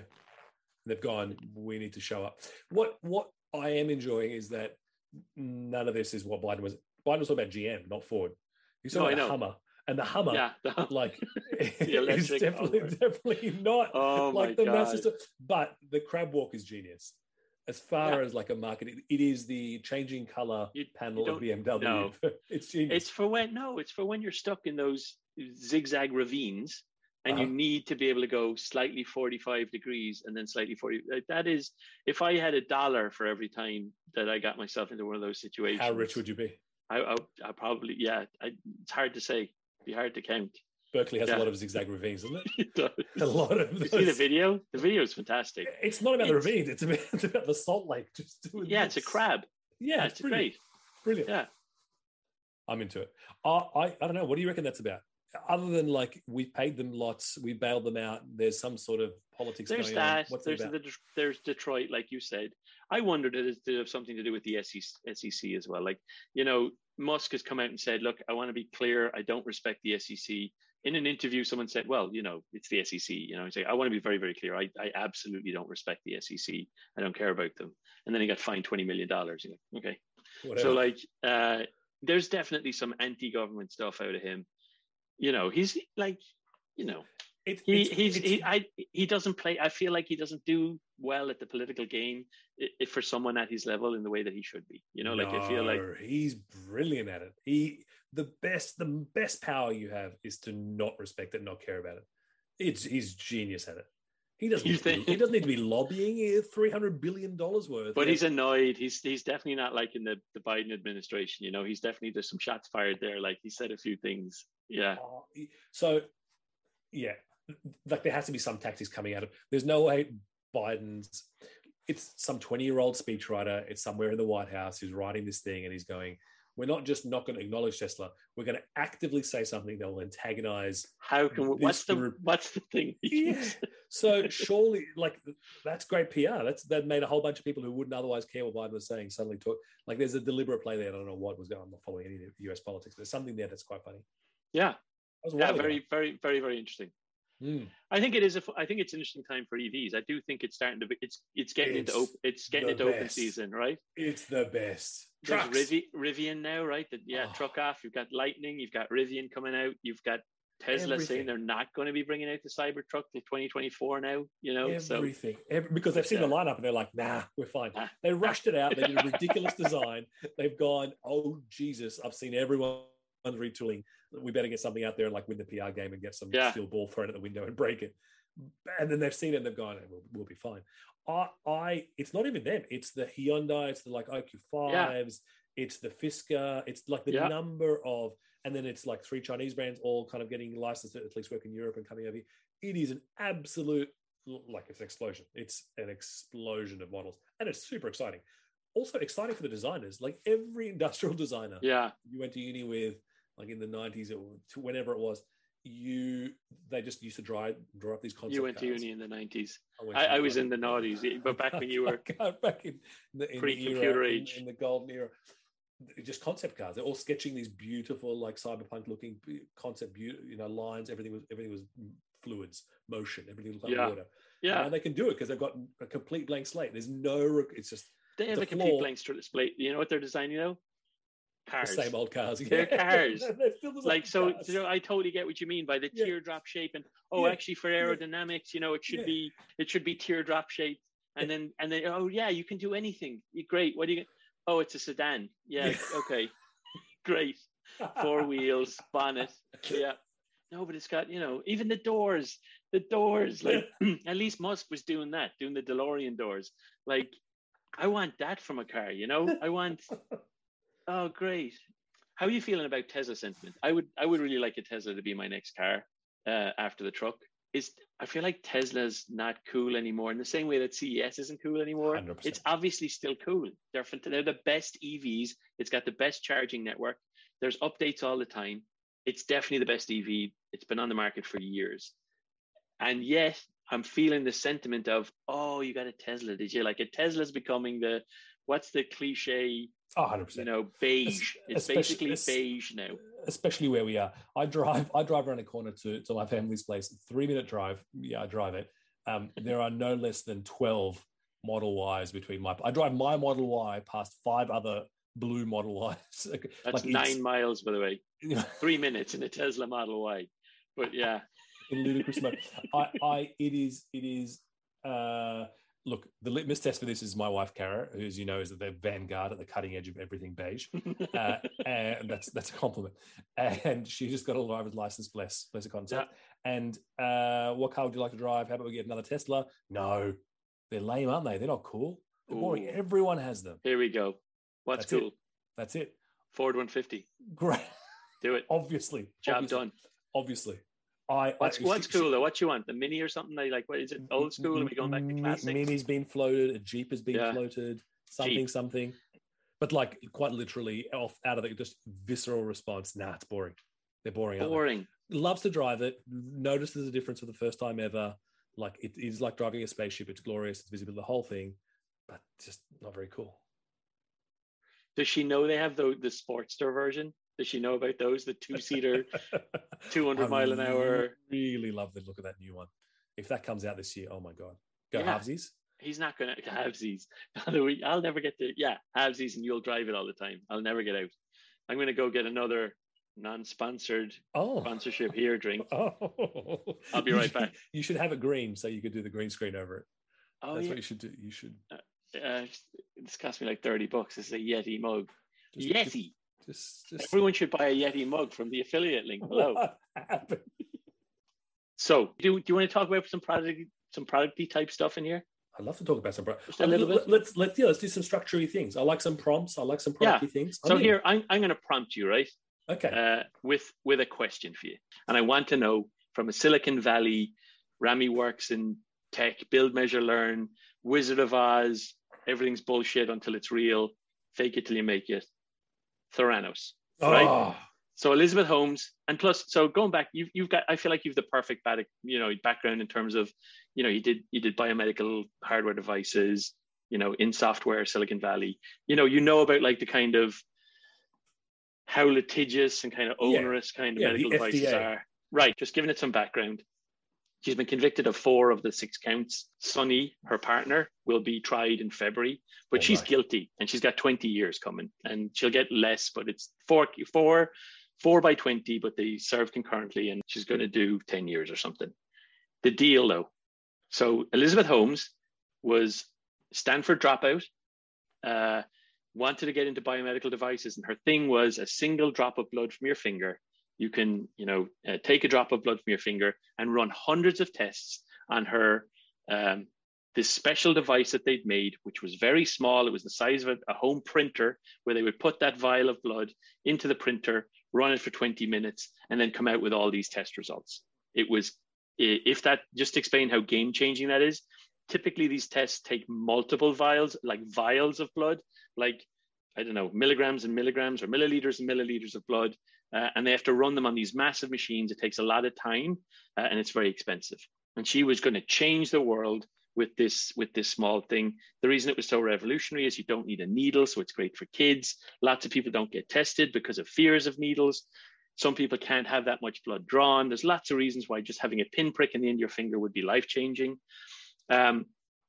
They've gone, we need to show up. What what I am enjoying is that none of this is what Biden was. Biden was talking about GM, not Ford. He's No, talking I about. Hummer. And the Hummer, Yeah. the- like, is electric definitely, Hummer. definitely not oh like the god. massive stuff. But the crab walk is genius. As far as like a market, it- it is the changing color You- panel you of BMW. no. it's genius. It's for when no, it's for when you're stuck in those zigzag ravines and you Uh-huh. need to be able to go slightly 45 degrees and then slightly 40 like, that is if i had a dollar for every time that i got myself into one of those situations How rich would you be? i, I, I probably yeah I, it's hard to say be hard to count Berkeley has Yeah. a lot of zigzag ravines, doesn't it? It. A lot of you see the video the video is fantastic It's not about the It's- ravines. It's about, it's about the salt lake. Just doing yeah it's a crab Yeah, yeah it's, it's brilliant. great Brilliant. yeah I'm into it. Uh, I I don't know. What do you reckon that's about? Other than like we've paid them lots, we bailed them out. There's some sort of politics there's going that. There's the, there's detroit like you said. I wondered if it have something to do with the SEC, SEC as well. Like you know musk has come out and said look i want to be clear i don't respect the sec in an interview someone said well you know it's the sec you know he's like i want to be very very clear i, I absolutely don't respect the sec i don't care about them. And then he got fined 20 million dollars. Like, okay. Whatever. so like uh there's definitely some anti-government stuff out of him you know he's like you know It- he it's- he's it's- he I he doesn't play. I feel like he doesn't do well at the political game if for someone at his level in the way that he should be. You know, like I feel like he's brilliant at it. He the best the best power you have is to not respect it, not care about it. It's he's genius at it. He doesn't. You need to be- think- he doesn't need to be lobbying three hundred billion dollars worth. but He he's annoyed. He's he's definitely not like in the, the Biden administration. You know, he's definitely there's some shots fired there. Like he said a few things. Yeah. Oh, so yeah, like there has to be some tactics coming out of. There's no way Biden's. It's some 20 year old speechwriter. It's somewhere in the White House who's writing this thing and he's going, we're not just not going to acknowledge Tesla. We're going to actively say something that will antagonize. How can we, what's the group- what's the thing? Yeah. So surely, like that's great PR. That's that made a whole bunch of people who wouldn't otherwise care what Biden was saying suddenly talk. Like there's a deliberate play there. I don't know what was going. on. I'm not following any of the U.S. politics. There's something there that's quite funny. yeah, yeah, ago. very, very, very, very interesting. Mm. I think it is. A, I think it's an interesting time for EVs. I do think it's starting to. Be, it's it's getting It's into op- it's getting the into open season, right? It's the best. There's. Rivi- Rivian now, right? That yeah, Oh. truck off. You've got Lightning. You've got Rivian coming out. You've got Tesla Everything. saying they're not going to be bringing out the Cybertruck till 2024 now. You know, so Everything, Every- because they've seen the lineup and they're like, "Nah, we're fine." Nah. They rushed it out. They did a ridiculous design. They've gone, "Oh Jesus!" I've seen everyone retooling. We better get something out there and like win the PR game and get some Yeah. steel ball thrown at the window and break it. And then they've seen it and they've gone, "We'll, we'll be fine." I, I, it's not even them. It's the Hyundai. It's the like Ioniq fives. It's the Fisker. It's like the Yeah. number of, and then it's like three Chinese brands all kind of getting licensed to at least work in Europe and coming over here. It is an absolute like it's an explosion. It's an explosion of models, and it's super exciting. Also exciting for the designers. Like every industrial designer yeah, you went to uni with, like in the nineties or to whenever it was, you they just used to draw draw up these concept. you went to uni in the 90s. went I, I was in the noughties, but back when you were back in the, in Pre-computer era, age. in, the golden era. Just concept cars. They're all sketching these beautiful, like cyberpunk looking concept, you know, lines. Everything was everything was fluids, motion. Everything was Yeah. underwater. yeah, And they can do it because they've got a complete blank slate. There's no. It's just they have the a complete blank slate. You know what they're designing now? the same old cars. They're cars. They're same like so, cars. so I totally get what you mean by the Yeah. teardrop shape and oh Yeah. actually for Yeah. aerodynamics you know it should Yeah. be it should be teardrop shape. and then and then oh yeah you can do anything great what do you oh it's a sedan yeah, Yeah. okay great four wheels bonnet yeah no but it's got you know even the doors the doors like at least Musk was doing that doing the DeLorean doors like I want that from a car you know I want oh great how are you feeling about Tesla sentiment? I would I would really like a Tesla to be my next car uh, after the truck. Is I feel like Tesla's not cool anymore in the same way that CES isn't cool anymore. 100%. It's obviously still cool. They're they're the best EVs. It's got the best charging network. There's updates all the time. It's definitely the best EV. It's been on the market for years, and yet I'm feeling the sentiment of oh you got a Tesla did you like a Tesla's becoming the what's the cliche Oh, 100%. you know, beige. It's especially- basically beige now. especially where we are. I drive I drive around the corner to, to my family's place, three minute drive. Yeah, I drive it. Um, there are no less than 12 Model Ys between my I drive my Model Y past five other blue Model Ys. That's it's- nine miles, by the way. Three minutes in a Tesla Model Y. But yeah, in ludicrous mode. I, I it is it is uh look, the litmus test for this is my wife Kara, who as you know is at the vanguard at the cutting edge of everything beige. uh, and that's that's a compliment. And she just got a driver's license, bless bless the concept. And uh, what car would you like to drive? How about we get another Tesla? No, they're lame, aren't they? They're not cool. They're boring. Everyone has them. here we go. What's That's it. cool? That's it. Ford 150. Great. Do it. Obviously, Job obviously, done. Obviously, I. What's I, what's she- she- cool though? What you want? The Mini or something? Like, like what is it? Mm, Old school? Are we going back to Mi- classics? Mini's been floated. A Jeep has been Yeah. floated. Something, Jeep. something. But like quite literally, off out of the just visceral response. Nah, it's boring. They're boring. aren't they? Boring. loves to drive it. Notices the difference for the first time ever. Like it is like driving a spaceship. It's glorious. It's visible. The whole thing, but just not very cool. Does she know they have the the Sportster version? Does she know about those? The two seater, 200 I mile an hour. Really love the look of that new one. If that comes out this year, oh my god, go Yeah. halvesies. He's not going to have these. I'll never get to, yeah, have these and you'll drive it all the time. I'll never get out. I'm going to go get another non sponsored Oh, sponsorship here drink. oh. I'll be right back. You should have a green so you could do the green screen over it. Oh, That's yeah. what you should do. You should Uh, this cost me like 30 bucks. It's a Yeti mug. just, Yeti. Just, just, Everyone should buy a Yeti mug from the affiliate link below. So, do, do you want to talk about some product, some producty type stuff in here? I'd love to talk about some. Pro- Just a little Let- bit? Let's let's yeah, let's do some structury things. I like some prompts. I like some Yeah. producty things. So I'm in. here, I'm, I'm going to prompt you, right? okay. uh, with with a question for you, and I want to know from a Silicon Valley, Rami works in tech, build, measure, learn, Wizard of Oz, everything's bullshit until it's real, fake it till you make it. Theranos. Right. Oh, So Elizabeth Holmes, and plus, so going back, you've you've got. I feel like you've the perfect back, you know, background in terms of, you know, you did you did biomedical hardware devices, you know, in software, Silicon Valley. You know, you know about like the kind of how litigious and kind of Yeah. onerous kind of Yeah, medical devices are. Right. Just giving it some background. She's been convicted of four of the six counts. Sunny, her partner, will be tried in February, but Oh, she's my. guilty and she's got 20 years coming and she'll get less, but it's four, four, four by 20, but they serve concurrently and she's going to do 10 years or something. The deal though. So Elizabeth Holmes was Stanford dropout, uh, wanted to get into biomedical devices and her thing was a single drop of blood from your finger you can you know uh, take a drop of blood from your finger and run hundreds of tests on her um, this special device that they'd made which was very small. It was the size of a, a home printer where they would put that vial of blood into the printer run it for 20 minutes and then come out with all these test results. It was if that just explain how game changing that is. Typically these tests take multiple vials like vials of blood like i don't know milligrams and milligrams or milliliters and milliliters of blood uh, and they have to run them on these massive machines. It takes a lot of time, uh, and it's very expensive. And she was going to change the world with this with this small thing. The reason it was so revolutionary is you don't need a needle, so it's great for kids. Lots of people don't get tested because of fears of needles. Some people can't have that much blood drawn. There's lots of reasons why just having a pinprick in the end of your finger would be life changing. Um,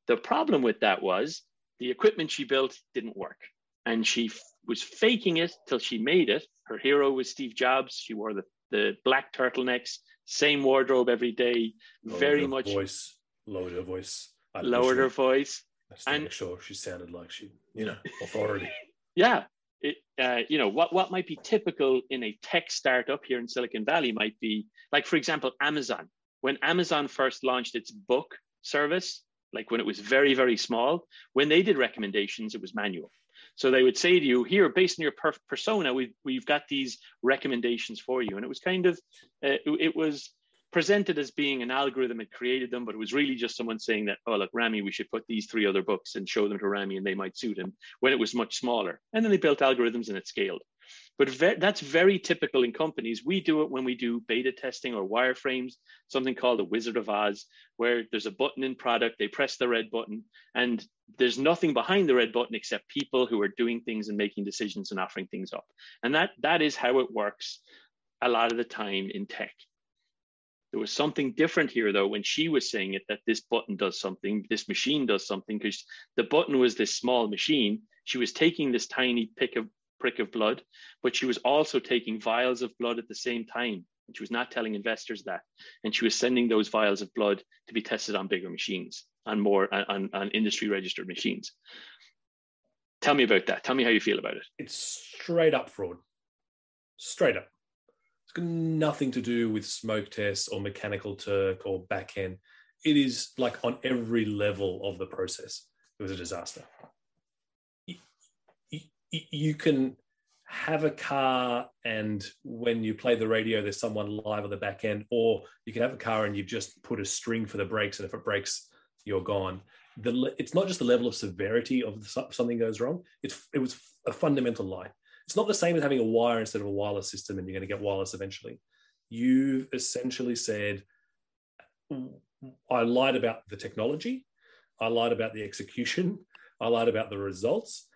the problem with that was the equipment she built didn't work, and she was faking it till she made it. Her hero was Steve Jobs. She wore the, the black turtlenecks, same wardrobe every day, lowered very much voice, lowered her voice. I lowered her voice. And- make sure she sounded like she, you know, authority. Yeah. It, uh, you know what what might be typical in a tech startup here in Silicon Valley might be like for example Amazon when Amazon first launched its book service like when it was very very small when they did recommendations it was manual so they would say to you here based on your per- persona we've, we've got these recommendations for you. And it was kind of uh, it was presented as being an algorithm that created them but it was really just someone saying that oh look rami we should put these three other books and show them to rami and they might suit him when it was much smaller. And then they built algorithms and it scaled but ve- that's very typical in companies. We do it when we do beta testing or wireframes something called a wizard of oz where there's a button in product they press the red button and there's nothing behind the red button except people who are doing things and making decisions and offering things up. And that that is how it works a lot of the time in tech. There was something different here though when she was saying it that this button does something this machine does something because the button was this small machine. She was taking this tiny pick of prick of blood but she was also taking vials of blood at the same time and she was not telling investors that and she was sending those vials of blood to be tested on bigger machines on more on, on industry registered machines tell me about that tell me how you feel about it It's straight up fraud. Straight up. It's got nothing to do with smoke tests or mechanical Turk or back end. It is like on every level of the process. It was a disaster. You, you, you can have a car and when you play the radio, there's someone live on the back end, or you can have a car and you've just put a string for the brakes, and if it breaks, you're gone. The, it's not just the level of severity of so- something goes wrong. It's it was a fundamental lie. It's not the same as having a wire instead of a wireless system, and you're going to get wireless eventually. You've essentially said, I lied about the technology, I lied about the execution, I lied about the results,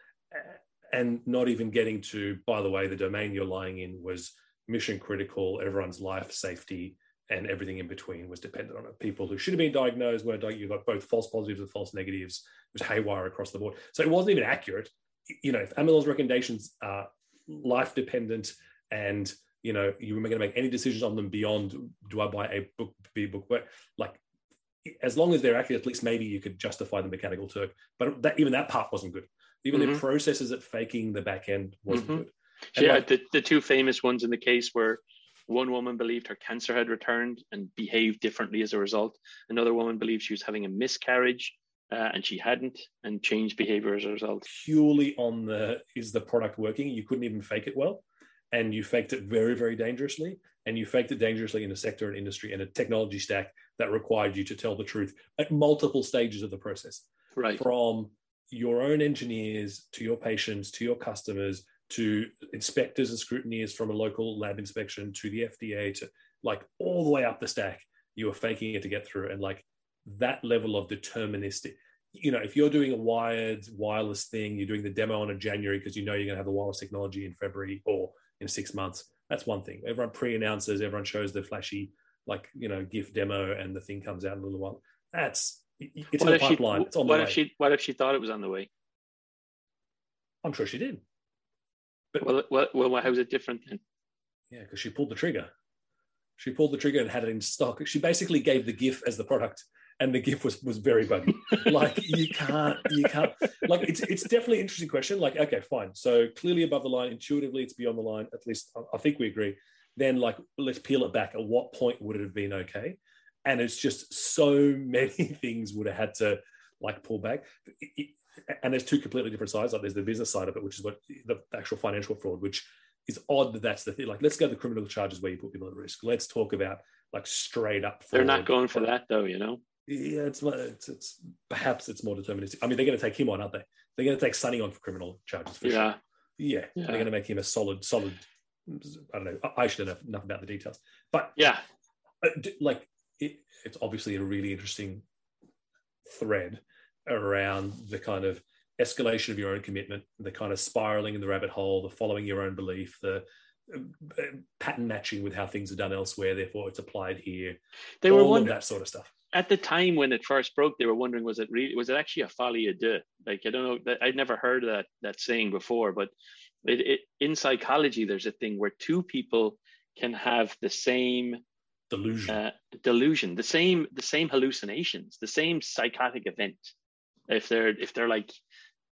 and not even getting to, by the way, the domain you're lying in was mission critical, everyone's life, safety, and everything in between was dependent on it. People who should have been diagnosed diagnosed. You got both false positives and false negatives. It was haywire across the board. So it wasn't even accurate. You know, if Amazon's recommendations are life dependent and you know you were going to make any decisions on them beyond do I buy a book, B book, but like as long as they're accurate, at least maybe you could justify the mechanical Turk. But that, even that part wasn't good. Even the Mhm. processes at faking the back end wasn't Mhm. good. And yeah like- the, the two famous ones in the case were one woman believed her cancer had returned and behaved differently as a result another woman believed she was having a miscarriage uh, and she hadn't and changed behavior as a result purely on the is the product working you couldn't even fake it well and you faked it very very dangerously and you faked it dangerously in a sector and industry and a technology stack that required you to tell the truth at multiple stages of the process right from your own engineers to your patients to your customers to inspectors and scrutineers from a local lab inspection to the FDA to like all the way up the stack. You were faking it to get through, and like that level of deterministic. You know, if you're doing a wired wireless thing, you're doing the demo on a January because you know you're going to have the wireless technology in February or in six months. That's one thing. Everyone pre-announces, everyone shows the flashy, like you know, GIF demo, and the thing comes out in a little while. That's it's what in the pipeline. She, it's on what the if way. she? What if she thought it was on the way? I'm sure she did. But Well, well, well how's it different then? Yeah, because she pulled the trigger. She pulled the trigger and had it in stock. She basically gave the GIF as the product, and the GIF was was very buggy. like you can't, you can't. Like it's it's definitely an interesting question. Like okay, fine. So clearly above the line, intuitively it's beyond the line. At least I- I think we agree. Then like let's peel it back. At what point would it have been okay? And it's just so many things would have had to like pull back. It- it- and there's two completely different sides. Like there's the business side of it, which is what the actual financial fraud, which is odd that that's the thing. Like, let's go to the criminal charges where you put people at risk. Let's talk about like straight up. They're not going for that though, you know. Yeah, it's, it's it's perhaps it's more deterministic. I mean, they're going to take him on, aren't they? They're going to take Sunny on for criminal charges. For Yeah, sure. yeah, Yeah. They're going to make him a solid, solid. I don't know. I should know enough, enough about the details, but yeah, uh, like it, it's obviously a really interesting thread around the kind of escalation of your own commitment, the kind of spiraling in the rabbit hole, the following your own belief, the uh, pattern matching with how things are done elsewhere. Therefore, it's applied here. they were all of wondering that sort of stuff. at the time when it first broke. They were wondering was it really was it actually a folie à deux? Like I don't know. I'd never heard that that saying before, but it, it in psychology there's a thing where two people can have the same Delusion. uh, delusion, the same the same hallucinations, the same psychotic event. If they're if they're like,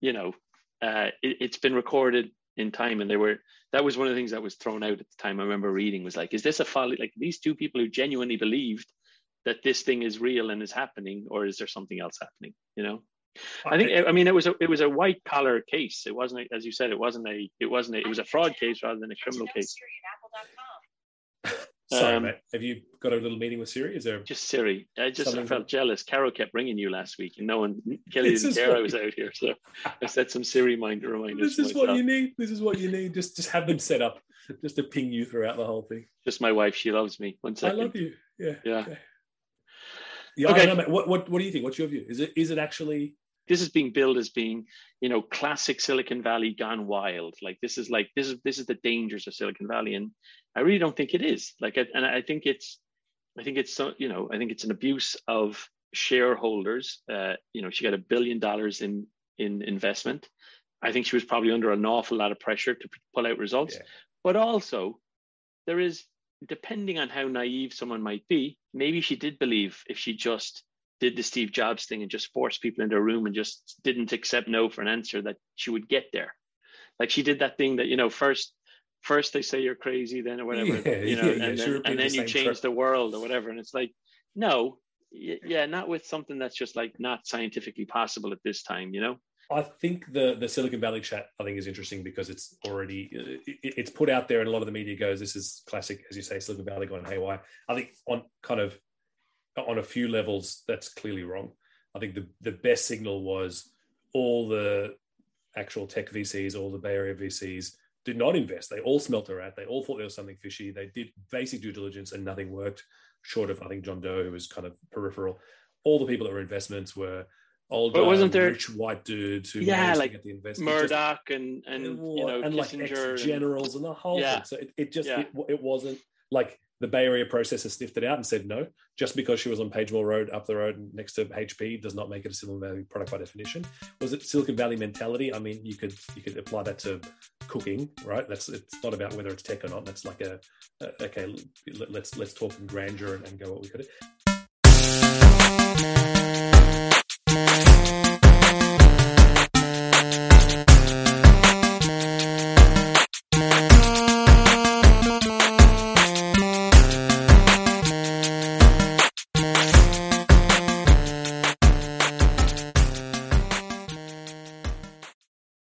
you know, uh, it, it's been recorded in time, and they were that was one of the things that was thrown out at the time. I remember reading was like, is this a folly? Like these two people who genuinely believed that this thing is real and is happening, or is there something else happening? You know. I think I mean it was a it was a white collar case. It wasn't a, as you said it wasn't a it wasn't a, it was a fraud case rather than a criminal case. Sorry, um, mate. Have you got a little meeting with Siri? Is there? Just Siri. I just I felt that- jealous. Carol kept ringing you last week, and no one Kelly This didn't care what- I was out here, so I set some Siri mind reminders. This is for what you need. This is what you need. Just just have them set up, just to ping you throughout the whole thing. Just my wife. She loves me. One I love you. Yeah. Yeah. Okay. Yeah. Okay. Know. What, what what do you think? What's your view? Is it is it actually? This is being billed as being, you know, classic Silicon Valley gone wild. Like this is like this is this is the dangers of Silicon Valley, and I really don't think it is. Like, I- and I think it's, I think it's so you know, I think it's an abuse of shareholders. Uh, you know, she got a billion dollars in in investment. I think she was probably under an awful lot of pressure to pull out results. Yeah. But also, there is, depending on how naive someone might be, maybe she did believe if she just did the Steve Jobs thing and just forced people into a room and just didn't accept no for an answer, that she would get there. Like she did that thing that you know first. First they say you're crazy, then or whatever, Yeah, you know, yeah, yeah, and she then, and then the you change trope. the world or whatever. And it's like, no, yeah, not with something that's just like not scientifically possible at this time, you know? I think the the Silicon Valley chat I think is interesting because it's already uh, it, it's put out there and a lot of the media goes this is classic as you say Silicon Valley going haywire. I think on kind of on a few levels that's clearly wrong. I think the the best signal was all the actual tech VCs, all the Bay Area VCs did not invest. They all smelt a rat. They all thought there was something fishy. They did basic due diligence and nothing worked. Short of I think John Doe, who was kind of peripheral. All the people that were investments were old, But wasn't there- rich white dudes who Yeah, managed like to get the investment. Just- Murdoch and and you know and like Kissinger. and- generals and the whole Yeah. thing. So it, it just Yeah. it, it wasn't like the Bay Area processor sniffed it out and said no. Just because she was on Page Mill Road up the road next to HP does not make it a Silicon Valley product by definition. Was it Silicon Valley mentality? I mean, you could you could apply that to cooking, right? That's it's not about whether it's tech or not. That's like a, a okay. let- Let's let's talk in grandeur and, and go what we could.